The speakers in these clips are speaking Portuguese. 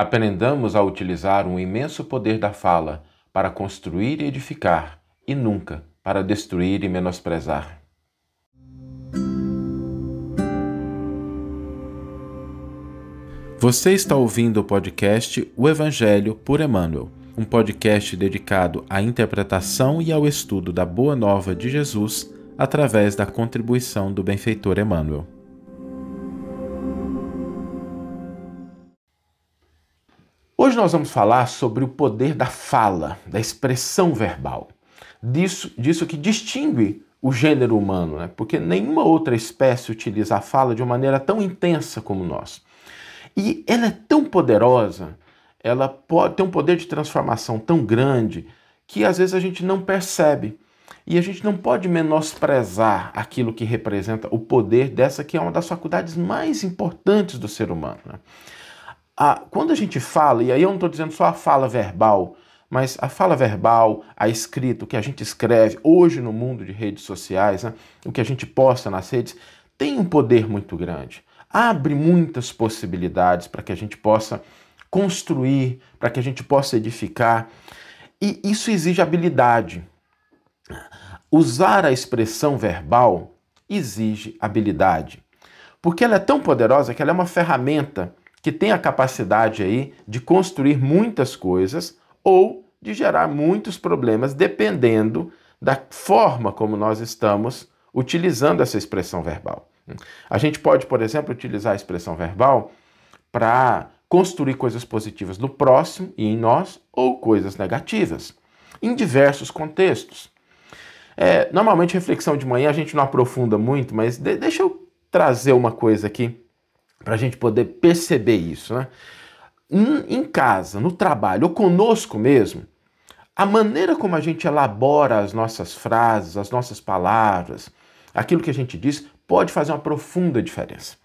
Aprendamos a utilizar o imenso poder da fala para construir e edificar, e nunca para destruir e menosprezar. Você está ouvindo o podcast O Evangelho por Emmanuel, um podcast dedicado à interpretação e ao estudo da Boa Nova de Jesus através da contribuição do benfeitor Emmanuel. Hoje nós vamos falar sobre o poder da fala, da expressão verbal, disso, disso que distingue o gênero humano, né? porque nenhuma outra espécie utiliza a fala de uma maneira tão intensa como nós. E ela é tão poderosa, ela pode ter um poder de transformação tão grande que às vezes a gente não percebe. E a gente não pode menosprezar aquilo que representa o poder dessa que é uma das faculdades mais importantes do ser humano. Né? Ah, quando a gente fala, e aí eu não estou dizendo só a fala verbal, mas a fala verbal, a escrita, o que a gente escreve hoje no mundo de redes sociais, né, o que a gente posta nas redes, tem um poder muito grande abre muitas possibilidades para que a gente possa construir, para que a gente possa edificar. E isso exige habilidade. Usar a expressão verbal exige habilidade. Porque ela é tão poderosa que ela é uma ferramenta que tem a capacidade aí de construir muitas coisas ou de gerar muitos problemas, dependendo da forma como nós estamos utilizando essa expressão verbal. A gente pode, por exemplo, utilizar a expressão verbal para construir coisas positivas no próximo e em nós, ou coisas negativas, em diversos contextos. É, normalmente, reflexão de manhã a gente não aprofunda muito, mas de, deixa eu trazer uma coisa aqui para a gente poder perceber isso. Né? Em, casa, no trabalho, ou conosco mesmo, a maneira como a gente elabora as nossas frases, as nossas palavras, aquilo que a gente diz, pode fazer uma profunda diferença.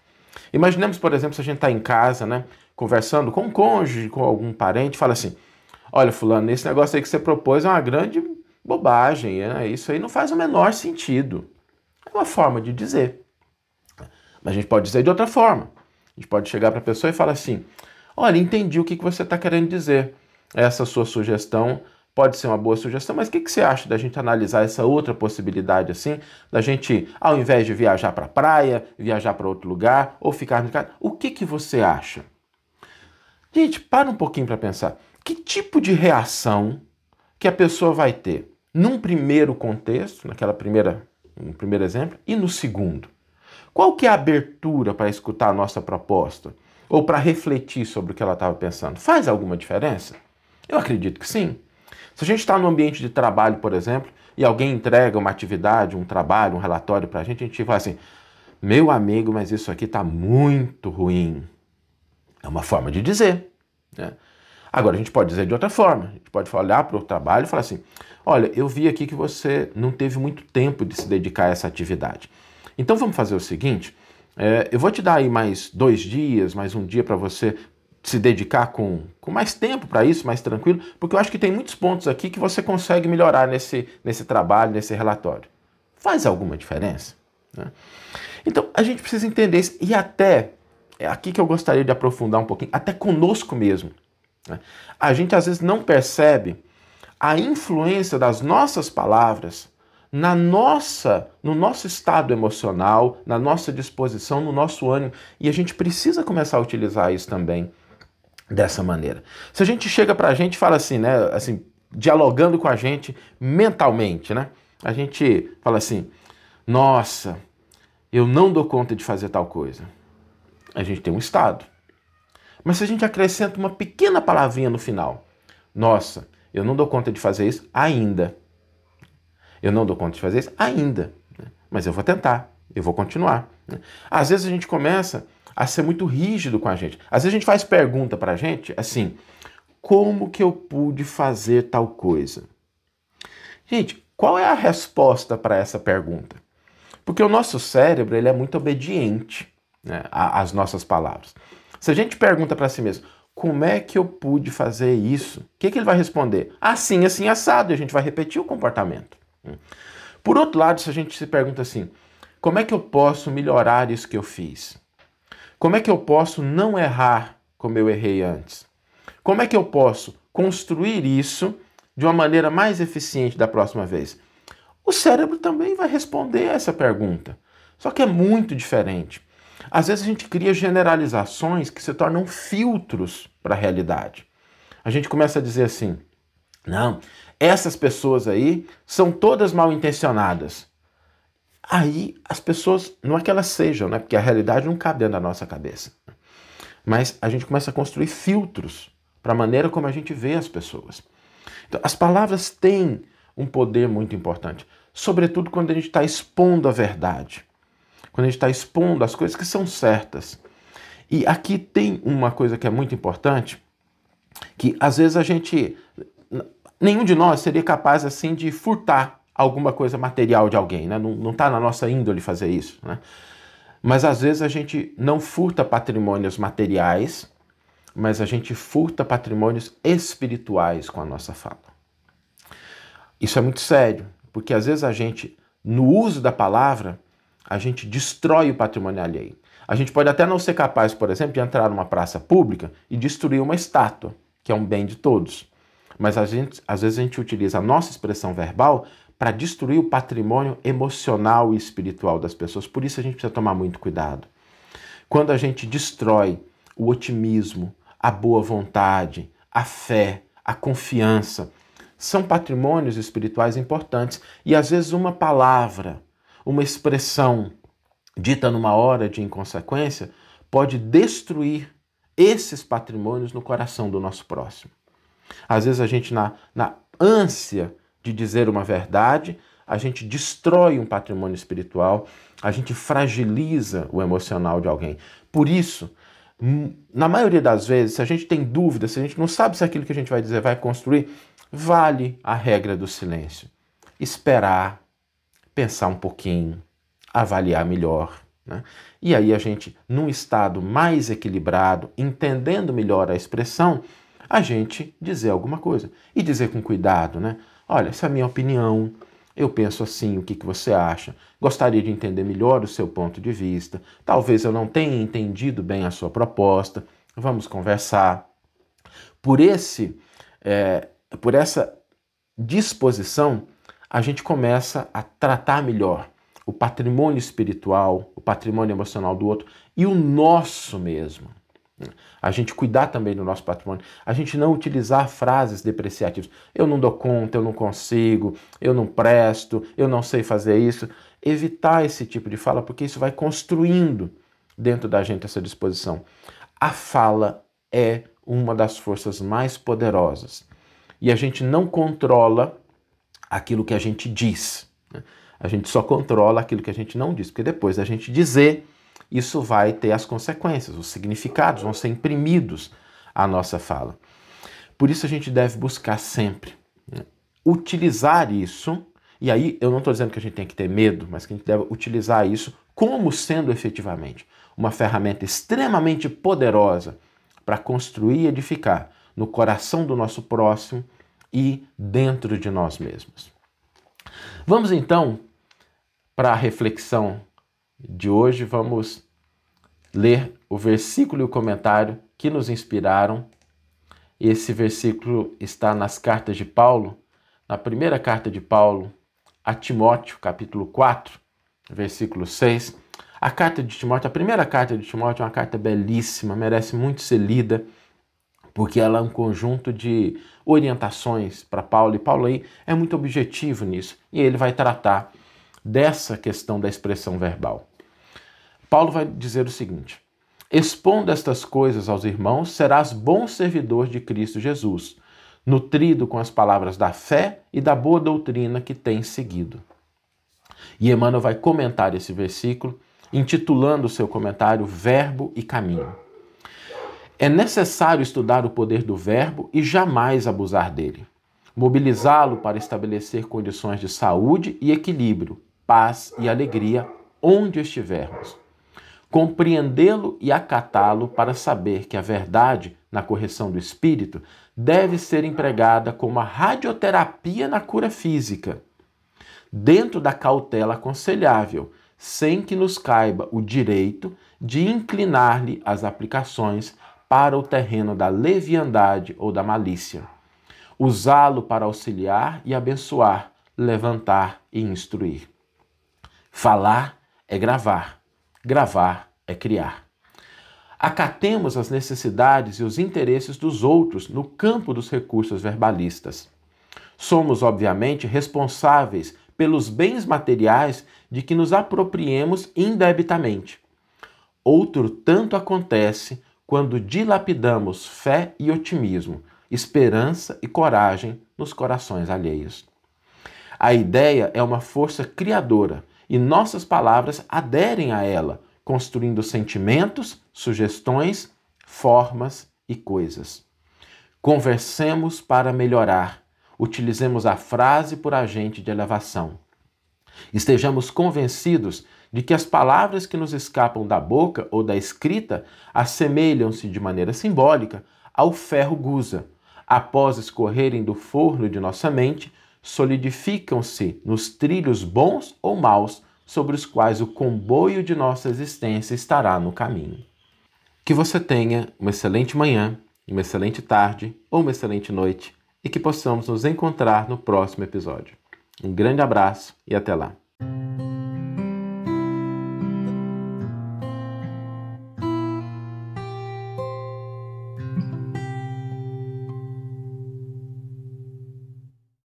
Imaginemos, por exemplo, se a gente está em casa, né, conversando com um cônjuge, com algum parente, fala assim: Olha, Fulano, esse negócio aí que você propôs é uma grande bobagem, né? isso aí não faz o menor sentido. É uma forma de dizer. Mas a gente pode dizer de outra forma. A gente pode chegar para a pessoa e falar assim: Olha, entendi o que você está querendo dizer. Essa sua sugestão pode ser uma boa sugestão, mas o que, que você acha da gente analisar essa outra possibilidade assim, da gente, ao invés de viajar para a praia, viajar para outro lugar ou ficar no casa, o que, que você acha? Gente, para um pouquinho para pensar. Que tipo de reação que a pessoa vai ter num primeiro contexto, naquela primeira, no primeiro exemplo, e no segundo? Qual que é a abertura para escutar a nossa proposta? Ou para refletir sobre o que ela estava pensando? Faz alguma diferença? Eu acredito que sim. Se a gente está no ambiente de trabalho, por exemplo, e alguém entrega uma atividade, um trabalho, um relatório para a gente, a gente fala assim: meu amigo, mas isso aqui está muito ruim. É uma forma de dizer. Né? Agora, a gente pode dizer de outra forma. A gente pode olhar para o trabalho e falar assim: olha, eu vi aqui que você não teve muito tempo de se dedicar a essa atividade. Então vamos fazer o seguinte: é, eu vou te dar aí mais dois dias, mais um dia para você se dedicar com, com mais tempo para isso, mais tranquilo, porque eu acho que tem muitos pontos aqui que você consegue melhorar nesse, nesse trabalho, nesse relatório. Faz alguma diferença? Né? Então, a gente precisa entender isso, e até, é aqui que eu gostaria de aprofundar um pouquinho, até conosco mesmo. Né? A gente às vezes não percebe a influência das nossas palavras na nossa, no nosso estado emocional, na nossa disposição, no nosso ânimo, e a gente precisa começar a utilizar isso também dessa maneira. Se a gente chega para a gente e fala assim, né, assim, dialogando com a gente mentalmente, né? A gente fala assim: "Nossa, eu não dou conta de fazer tal coisa". A gente tem um estado. Mas se a gente acrescenta uma pequena palavrinha no final: "Nossa, eu não dou conta de fazer isso ainda". Eu não dou conta de fazer isso ainda, né? mas eu vou tentar, eu vou continuar. Né? Às vezes a gente começa a ser muito rígido com a gente. Às vezes a gente faz pergunta para a gente assim: como que eu pude fazer tal coisa? Gente, qual é a resposta para essa pergunta? Porque o nosso cérebro ele é muito obediente né, às nossas palavras. Se a gente pergunta para si mesmo, como é que eu pude fazer isso? O que, que ele vai responder? Assim, assim, assado. E a gente vai repetir o comportamento. Por outro lado, se a gente se pergunta assim, como é que eu posso melhorar isso que eu fiz? Como é que eu posso não errar como eu errei antes? Como é que eu posso construir isso de uma maneira mais eficiente da próxima vez? O cérebro também vai responder essa pergunta. Só que é muito diferente. Às vezes a gente cria generalizações que se tornam filtros para a realidade. A gente começa a dizer assim: não, essas pessoas aí são todas mal intencionadas. Aí as pessoas, não é que elas sejam, né? Porque a realidade não cabe dentro da nossa cabeça. Mas a gente começa a construir filtros para a maneira como a gente vê as pessoas. Então, as palavras têm um poder muito importante, sobretudo quando a gente está expondo a verdade quando a gente está expondo as coisas que são certas. E aqui tem uma coisa que é muito importante, que às vezes a gente, nenhum de nós seria capaz assim de furtar alguma coisa material de alguém, né? Não está na nossa índole fazer isso, né? Mas às vezes a gente não furta patrimônios materiais, mas a gente furta patrimônios espirituais com a nossa fala. Isso é muito sério, porque às vezes a gente, no uso da palavra, a gente destrói o patrimônio alheio. A gente pode até não ser capaz, por exemplo, de entrar numa praça pública e destruir uma estátua, que é um bem de todos. Mas a gente, às vezes a gente utiliza a nossa expressão verbal para destruir o patrimônio emocional e espiritual das pessoas. Por isso a gente precisa tomar muito cuidado. Quando a gente destrói o otimismo, a boa vontade, a fé, a confiança, são patrimônios espirituais importantes e às vezes uma palavra, uma expressão dita numa hora de inconsequência pode destruir esses patrimônios no coração do nosso próximo. Às vezes a gente, na, na ânsia de dizer uma verdade, a gente destrói um patrimônio espiritual, a gente fragiliza o emocional de alguém. Por isso, na maioria das vezes, se a gente tem dúvida, se a gente não sabe se aquilo que a gente vai dizer vai construir, vale a regra do silêncio. Esperar, pensar um pouquinho, avaliar melhor. Né? E aí a gente, num estado mais equilibrado, entendendo melhor a expressão, a gente dizer alguma coisa. E dizer com cuidado, né? Olha, essa é a minha opinião, eu penso assim, o que, que você acha? Gostaria de entender melhor o seu ponto de vista. Talvez eu não tenha entendido bem a sua proposta. Vamos conversar. Por esse, é, por essa disposição, a gente começa a tratar melhor o patrimônio espiritual, o patrimônio emocional do outro e o nosso mesmo. A gente cuidar também do nosso patrimônio, a gente não utilizar frases depreciativas. Eu não dou conta, eu não consigo, eu não presto, eu não sei fazer isso. Evitar esse tipo de fala, porque isso vai construindo dentro da gente essa disposição. A fala é uma das forças mais poderosas e a gente não controla aquilo que a gente diz. Né? A gente só controla aquilo que a gente não diz, porque depois da gente dizer, isso vai ter as consequências, os significados vão ser imprimidos à nossa fala. Por isso a gente deve buscar sempre né? utilizar isso, e aí eu não estou dizendo que a gente tem que ter medo, mas que a gente deve utilizar isso como sendo efetivamente uma ferramenta extremamente poderosa para construir e edificar no coração do nosso próximo e dentro de nós mesmos. Vamos então para a reflexão de hoje, vamos ler o versículo e o comentário que nos inspiraram. Esse versículo está nas cartas de Paulo, na primeira carta de Paulo a Timóteo, capítulo 4, versículo 6. A carta de Timóteo, a primeira carta de Timóteo é uma carta belíssima, merece muito ser lida porque ela é um conjunto de orientações para Paulo, e Paulo aí é muito objetivo nisso, e ele vai tratar dessa questão da expressão verbal. Paulo vai dizer o seguinte: Expondo estas coisas aos irmãos, serás bom servidor de Cristo Jesus, nutrido com as palavras da fé e da boa doutrina que tens seguido. E Emmanuel vai comentar esse versículo, intitulando o seu comentário Verbo e Caminho. É necessário estudar o poder do verbo e jamais abusar dele. Mobilizá-lo para estabelecer condições de saúde e equilíbrio, paz e alegria onde estivermos. Compreendê-lo e acatá-lo para saber que a verdade, na correção do espírito, deve ser empregada como a radioterapia na cura física, dentro da cautela aconselhável, sem que nos caiba o direito de inclinar-lhe as aplicações para o terreno da leviandade ou da malícia. Usá-lo para auxiliar e abençoar, levantar e instruir. Falar é gravar, gravar é criar. Acatemos as necessidades e os interesses dos outros no campo dos recursos verbalistas. Somos, obviamente, responsáveis pelos bens materiais de que nos apropriemos indebitamente. Outro tanto acontece quando dilapidamos fé e otimismo, esperança e coragem nos corações alheios. A ideia é uma força criadora e nossas palavras aderem a ela, construindo sentimentos, sugestões, formas e coisas. Conversemos para melhorar. Utilizemos a frase por agente de elevação. Estejamos convencidos de que as palavras que nos escapam da boca ou da escrita assemelham-se de maneira simbólica ao ferro gusa. Após escorrerem do forno de nossa mente, solidificam-se nos trilhos bons ou maus sobre os quais o comboio de nossa existência estará no caminho. Que você tenha uma excelente manhã, uma excelente tarde ou uma excelente noite e que possamos nos encontrar no próximo episódio. Um grande abraço e até lá!